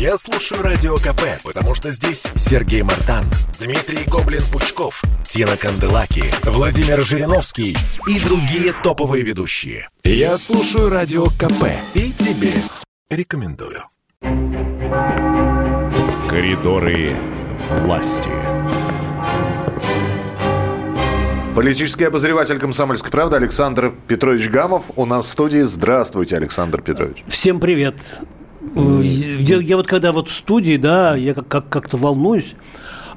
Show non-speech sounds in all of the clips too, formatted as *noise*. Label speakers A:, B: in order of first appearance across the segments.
A: Я слушаю Радио КП, потому что здесь Сергей Мартан, Дмитрий Гоблин-Пучков, Тина Канделаки, Владимир Жириновский и другие топовые ведущие. Я слушаю Радио КП и тебе рекомендую. Коридоры власти.
B: Политический обозреватель «Комсомольской правды» Александр Петрович Гамов у нас в студии. Здравствуйте, Александр Петрович.
C: Всем привет. Я, я вот когда вот в студии, да, я как, как, как-то волнуюсь,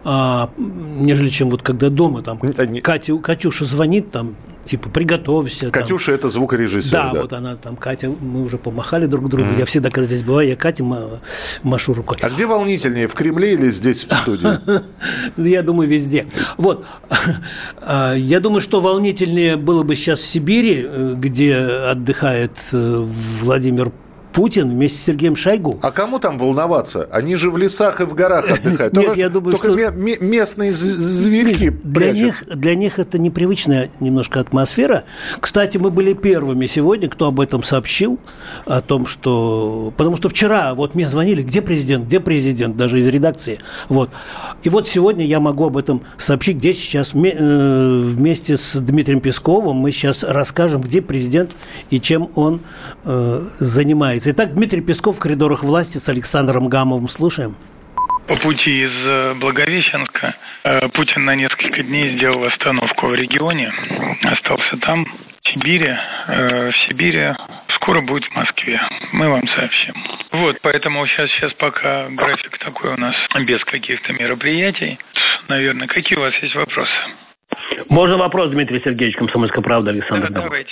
C: а, нежели чем вот когда дома там
B: Не-
C: Катя, Катюша звонит там, типа, приготовься. там.
B: Катюша – это звукорежиссер.
C: Да,
B: да.
C: вот она там, Катя, мы уже помахали друг другу. Я всегда, когда здесь бываю, я Кате ма- машу рукой.
B: А где волнительнее, в Кремле или здесь, в студии? *laughs*
C: Я думаю, везде. Вот. *laughs* А, Я думаю, что волнительнее было бы сейчас в Сибири, э, где отдыхает э, Владимир Путин вместе с Сергеем Шойгу.
B: А кому там волноваться? Они же в лесах и в горах *laughs* отдыхают.
C: Нет, я думаю, что-
B: ме- ме- местные зверьки
C: Для них, для них это непривычная немножко атмосфера. Кстати, мы были первыми сегодня, кто об этом сообщил, о том, что... Потому что вчера вот мне звонили, где президент, где президент, даже из редакции. Вот. И вот сегодня я могу об этом сообщить, где сейчас э, вместе с Дмитрием Песковым мы сейчас расскажем, где президент и чем он э, занимается. Итак, Дмитрий Песков в коридорах власти с Александром Гамовым. Слушаем.
D: По пути из э, Благовещенска э, Путин на несколько дней сделал остановку в регионе, остался там, в Сибири. Э, В Сибири скоро будет в Москве. Мы вам сообщим. Вот, поэтому сейчас, сейчас пока график такой у нас без каких-то мероприятий. Наверное, какие у вас есть вопросы?
E: Можно вопрос, Дмитрий Сергеевич, Комсомольская правда, Александр
D: Да, давайте.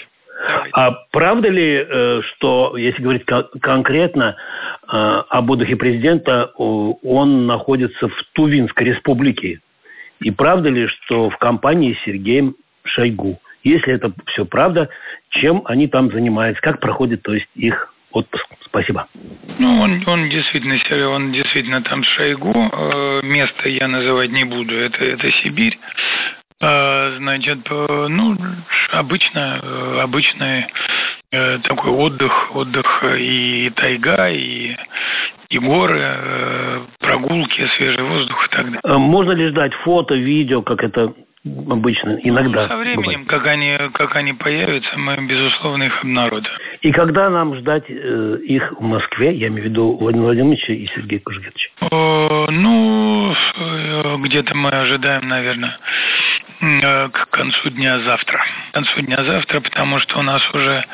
E: А правда ли, э, что, если говорить кон- конкретно э, об отдыхе президента, он находится в Тувинской республике? И правда ли, что в компании с Сергеем Шойгу? Если это все правда, чем они там занимаются? Как проходит, то есть, их отпуск? Спасибо.
D: Ну, он, он действительно, он действительно там Шойгу. Э, Место я называть не буду, это, это Сибирь. Э, Значит, э, ну, обычно, э, обычный такой отдых, отдых и тайга, и, и горы, прогулки, свежий воздух и так далее.
E: Можно ли ждать фото, видео, как это обычно, иногда
D: Со
E: бывает?
D: временем, как они, как они появятся, мы, безусловно, их обнародуем.
E: И когда нам ждать э, их в Москве, я имею в виду Владимира Владимировича и Сергея Кужгетовича?
D: Ну, где-то мы ожидаем, наверное, к концу дня завтра. К концу дня завтра, потому что у нас уже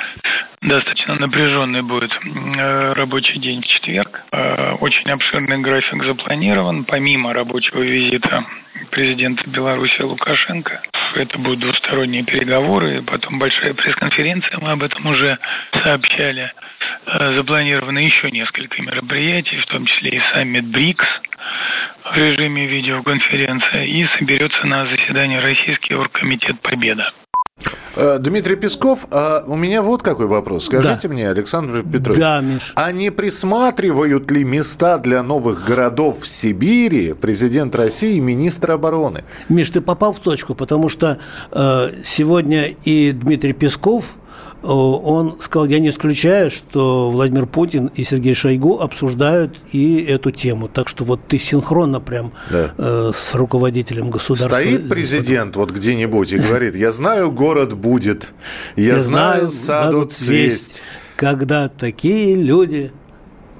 D: достаточно напряженный будет э, рабочий день в четверг. Э, Очень обширный график запланирован, помимо рабочего визита президента Беларуси Лукашенко. Это будут двусторонние переговоры, потом большая пресс-конференция, мы об этом уже сообщали. Э, Запланировано еще несколько мероприятий, в том числе и саммит БРИКС в режиме видеоконференции, и соберется на заседании Российский оргкомитет «Победа».
B: Э, Дмитрий Песков, а у меня вот какой вопрос. Скажите
C: Да.
B: мне, Александр Петрович.
C: Да, Миш.
B: А не присматривают ли места для новых городов в Сибири президент России и министр обороны?
C: Миш, ты попал в точку, потому что э, сегодня и Дмитрий Песков, он сказал, я не исключаю, что Владимир Путин и Сергей Шойгу обсуждают и эту тему. Так что вот ты синхронно прям
B: Да.
C: э, с руководителем государства.
B: Стоит президент вот где-нибудь и говорит, я знаю, город будет, я, знаю, саду цвесть.
C: Когда такие люди...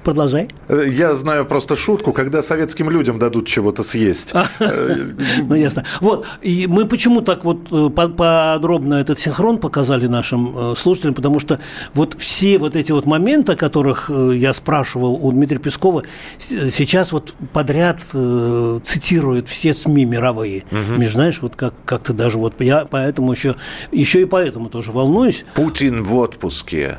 C: Продолжай.
B: Я знаю просто шутку, когда советским людям дадут чего-то съесть. Э,
C: Ну, ясно. Вот, и мы почему так вот э, по- подробно этот синхрон показали нашим э, слушателям, потому что вот все вот эти вот моменты, о которых я спрашивал у Дмитрия Пескова, сейчас вот подряд цитируют все СМИ мировые. Между, знаешь, вот как, как-то даже вот я поэтому еще, еще и поэтому тоже волнуюсь.
B: Путин в отпуске.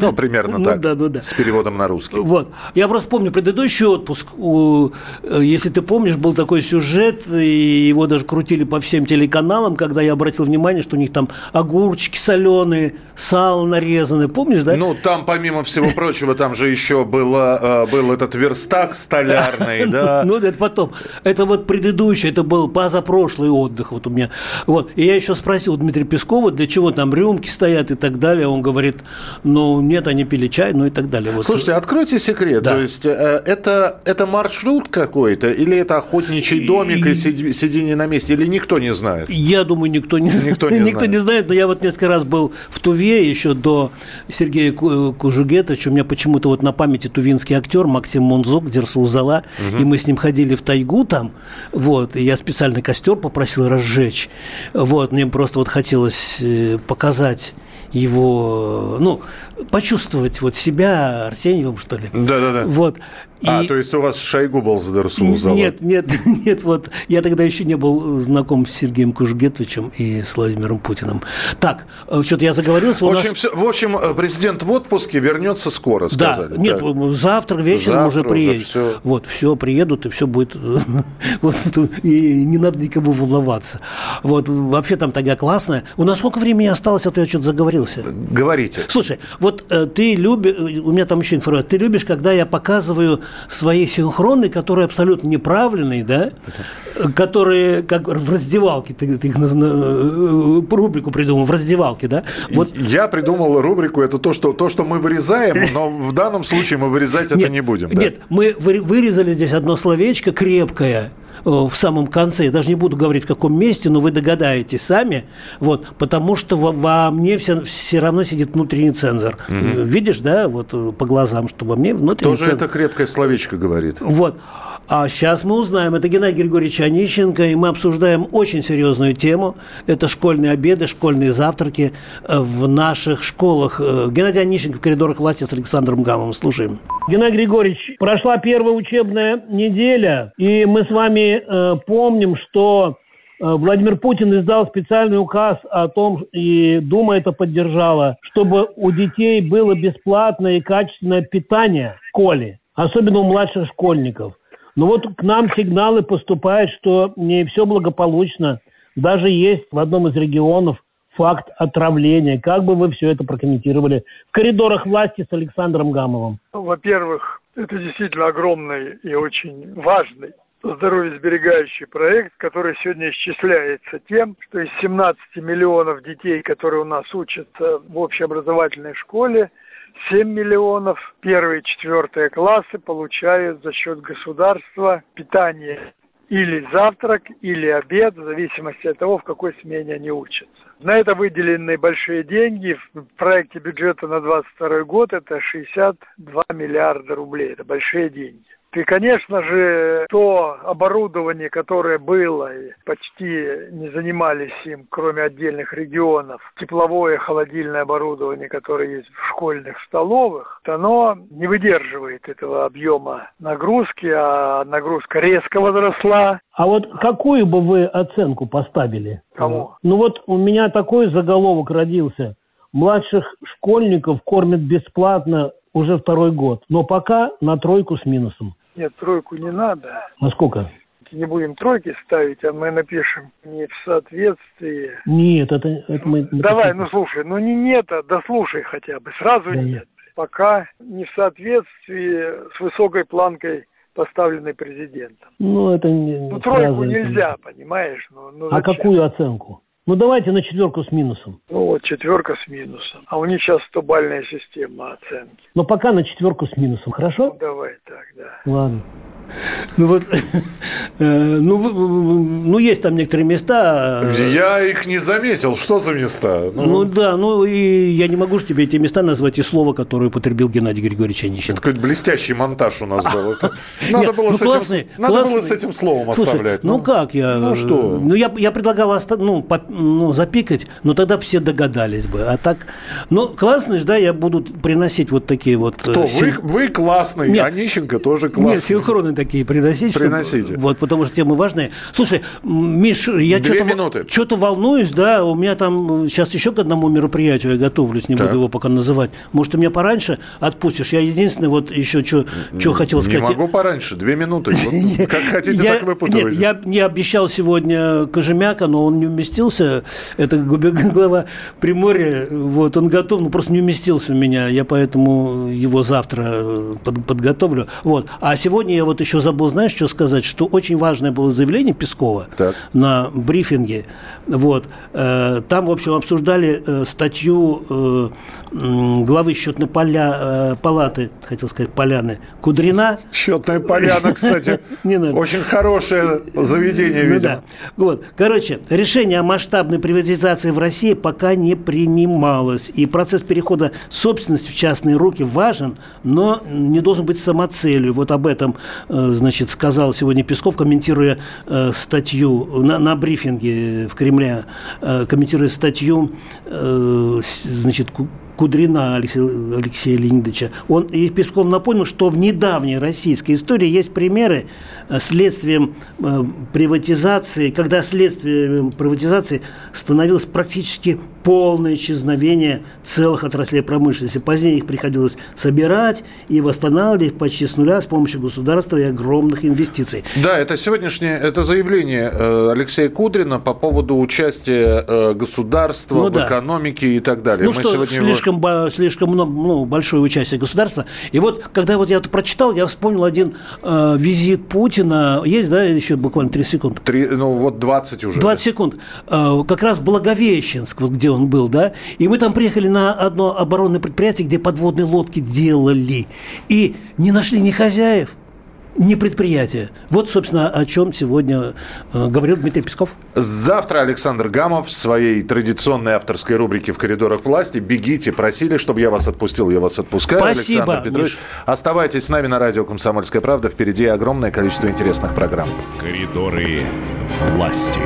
B: Ну, примерно
C: Ну
B: так.
C: да, ну да.
B: С переводом на русский.
C: Вот. Я просто помню предыдущий отпуск. У, э, Если ты помнишь, был такой сюжет, и его даже крутили по всем телеканалам, когда я обратил внимание, что у них там огурчики соленые, сало нарезанное. Помнишь, да?
B: Ну, там, помимо всего прочего, там же еще было, э, был этот верстак столярный, *laughs* да.
C: Ну, это потом. Это вот предыдущий, это был позапрошлый отдых вот у меня. Вот. И я еще спросил Дмитрия Пескова, для чего там рюмки стоят и так далее. Он говорит, Ну, нет, они пили чай, ну и так далее.
B: Вот. Слушайте, откройте секрет. Да. То есть э, это, это маршрут какой-то или это охотничий домик и, и сидение на месте, или никто не знает?
C: Я думаю, никто не, никто не, *laughs* никто знает. не знает. Но я вот несколько раз был в Туве еще до Сергея Кужугетовича. У меня почему-то вот на памяти тувинский актер Максим Мунзук, Дерсул Зала, угу. и мы с ним ходили в тайгу там, вот, и я специальный костер попросил разжечь. Вот, мне просто вот хотелось э, показать его, ну, почувствовать вот себя Арсеньевым, что ли.
B: Да-да-да.
C: Вот.
B: И... А, то есть у вас Шойгу был за Расулзавод?
C: Нет, нет, *laughs* нет, вот я тогда еще не был знаком с Сергеем Кужгетовичем и с Владимиром Путиным. Так, э, что-то я заговорился.
B: В общем, нас... все, в общем, э, президент в отпуске вернется скоро, сказали.
C: Да, нет, так. завтра вечером завтра уже приедет. Уже все... Вот, все, приедут, и все будет... *laughs* вот, и не надо никому волноваться. Вот, вообще там тогда классная. У нас сколько времени осталось, а то я что-то заговорился.
B: Говорите.
C: Слушай, вот э, ты любишь... У меня там еще информация. Ты любишь, когда я показываю своей синхронной, которые абсолютно неправленные, да, которые как в раздевалке, ты, ты их на, на, э, рубрику придумал, в раздевалке, да?
B: Вот. Я придумал рубрику, это то, что, то, что мы вырезаем, но в данном случае мы вырезать это не будем.
C: Нет, мы вырезали здесь одно словечко крепкое, в самом конце. Я даже не буду говорить, в каком месте, но вы догадаетесь сами. Вот, потому что во, во мне все, все равно сидит внутренний цензор. Угу. Видишь, да, вот э, по глазам, что во мне внутренний
B: Тоже цензор. это крепкое словечко говорит.
C: Вот. А сейчас мы узнаем. Это Геннадий Григорьевич Онищенко, и мы обсуждаем очень серьезную тему. Это школьные обеды, школьные завтраки э, в наших школах. Э, Геннадий Онищенко в коридорах власти с Александром Гамовым. Слушаем.
E: Геннадий Григорьевич, прошла первая учебная неделя, и мы с вами э, помним, что э, Владимир Путин издал специальный указ о том, и Дума это поддержала, чтобы у детей было бесплатное и качественное питание в школе, особенно у младших школьников – но вот к нам сигналы поступают, что не все благополучно. Даже есть в одном из регионов факт отравления. Как бы вы все это прокомментировали в коридорах власти с Александром Гамовым?
F: Ну, во-первых, это действительно огромный и очень важный здоровьесберегающий проект, который сегодня исчисляется тем, что из 17 миллионов детей, которые у нас учатся в общеобразовательной школе, 7 миллионов первые и четвертые классы получают за счет государства питание или завтрак, или обед, в зависимости от того, в какой смене они учатся. На это выделены большие деньги. В проекте бюджета на 2022 год это 62 миллиарда рублей. Это большие деньги. И, конечно же, то оборудование, которое было, почти не занимались им, кроме отдельных регионов, тепловое холодильное оборудование, которое есть в школьных столовых, оно не выдерживает этого объема нагрузки, а нагрузка резко возросла.
E: А вот какую бы вы оценку поставили?
F: Кому?
E: Ну вот у меня такой заголовок родился. Младших школьников кормят бесплатно уже второй год, но пока на тройку с минусом.
F: Нет, тройку не надо.
E: На сколько?
F: Не будем тройки ставить, а мы напишем не в соответствии.
E: Нет, это, это мы...
F: Давай, ну слушай, ну не нет, а дослушай хотя бы, сразу да, нет. Пока не в соответствии с высокой планкой поставленной президентом.
E: Ну, это не...
F: Ну, тройку нельзя, это... понимаешь? Ну, ну,
E: а какую оценку? Ну, давайте на четверку с минусом.
F: Ну, вот четверка с минусом. А у них сейчас стобальная система оценки.
E: Но пока на четверку с минусом, хорошо?
F: Ну, давай так, да.
C: Ну вот, *laughs* э, ну, ну есть там некоторые места.
B: Э, я их не заметил. Что за места?
C: Ну, ну да, ну и я не могу же тебе эти места назвать и слово, которое употребил Геннадий Григорьевич Онищенко.
B: Это какой-то блестящий монтаж у нас был. *laughs* Надо было с этим словом оставлять.
C: Ну как я? Ну что? Ну я предлагал ну ну запикать, но тогда все догадались бы. А так, ну классный же, да, я буду приносить вот такие вот.
B: Кто? Вы вы классный, Онищенко тоже классный. Нет,
C: синхроны такие приносить.
B: Приносите.
C: Чтобы, вот, потому что темы важные. Слушай, Миш, я что-то, что-то волнуюсь, да, у меня там сейчас еще к одному мероприятию я готовлюсь, не так. буду его пока называть. Может, ты меня пораньше отпустишь? Я единственное, вот еще что, что хотел сказать.
B: Не могу пораньше, две минуты. *laughs* как хотите, так выпутывайте.
C: Нет, я не обещал сегодня Кожемяка, но он не уместился. Это *laughs* глава Приморья, вот, он готов, но просто не уместился у меня. Я поэтому его завтра э, подготовлю. Вот. А сегодня я вот еще забыл, знаешь, что сказать, что очень важное было заявление Пескова так. на брифинге. Вот. Э, там, в общем, обсуждали э, статью э, главы счетной поля, палаты, хотел сказать, поляны, Кудрина.
B: Счетная поляна, кстати, *laughs* очень хорошее заведение, ну видимо.
C: Вот. Короче, решение о масштабной приватизации в России пока не принималось. И процесс перехода собственности в частные руки важен, но не должен быть самоцелью. Вот об этом, значит, сказал сегодня Песков, комментируя статью на, на брифинге в Кремле э, комментируя статью, э, значит, Кудрина Алексея, Алексея Леонидовича, он, и Песков напомнил, что в недавней российской истории есть примеры э, следствием приватизации, когда следствием приватизации становилось практически полное исчезновение целых отраслей промышленности. Позднее их приходилось собирать и восстанавливать почти с нуля с помощью государства и огромных инвестиций.
B: Да, это сегодняшнее это заявление э, Алексея Кудрина по поводу участия э, государства ну, в да. экономике и так далее.
C: Ну Мы что, сегодня слишком, слишком ну, большое участие государства. И вот, когда вот я это прочитал, я вспомнил один э, визит Путина. Есть, да, еще буквально 30 секунд?
B: 3, ну, вот 20 уже.
C: 20 секунд. Э, как раз Благовещенск, вот где он был, да, и мы там приехали на одно оборонное предприятие, где подводные лодки делали, и не нашли ни хозяев, не предприятие. Вот, собственно, о чем сегодня э, говорил Дмитрий Песков.
B: Завтра Александр Гамов в своей традиционной авторской рубрике «В коридорах власти». Бегите, просили, чтобы я вас отпустил, я вас отпускаю.
C: Спасибо,
B: Александр Петрович. Миш. Оставайтесь с нами на радио «Комсомольская правда». Впереди огромное количество интересных программ.
A: Коридоры власти.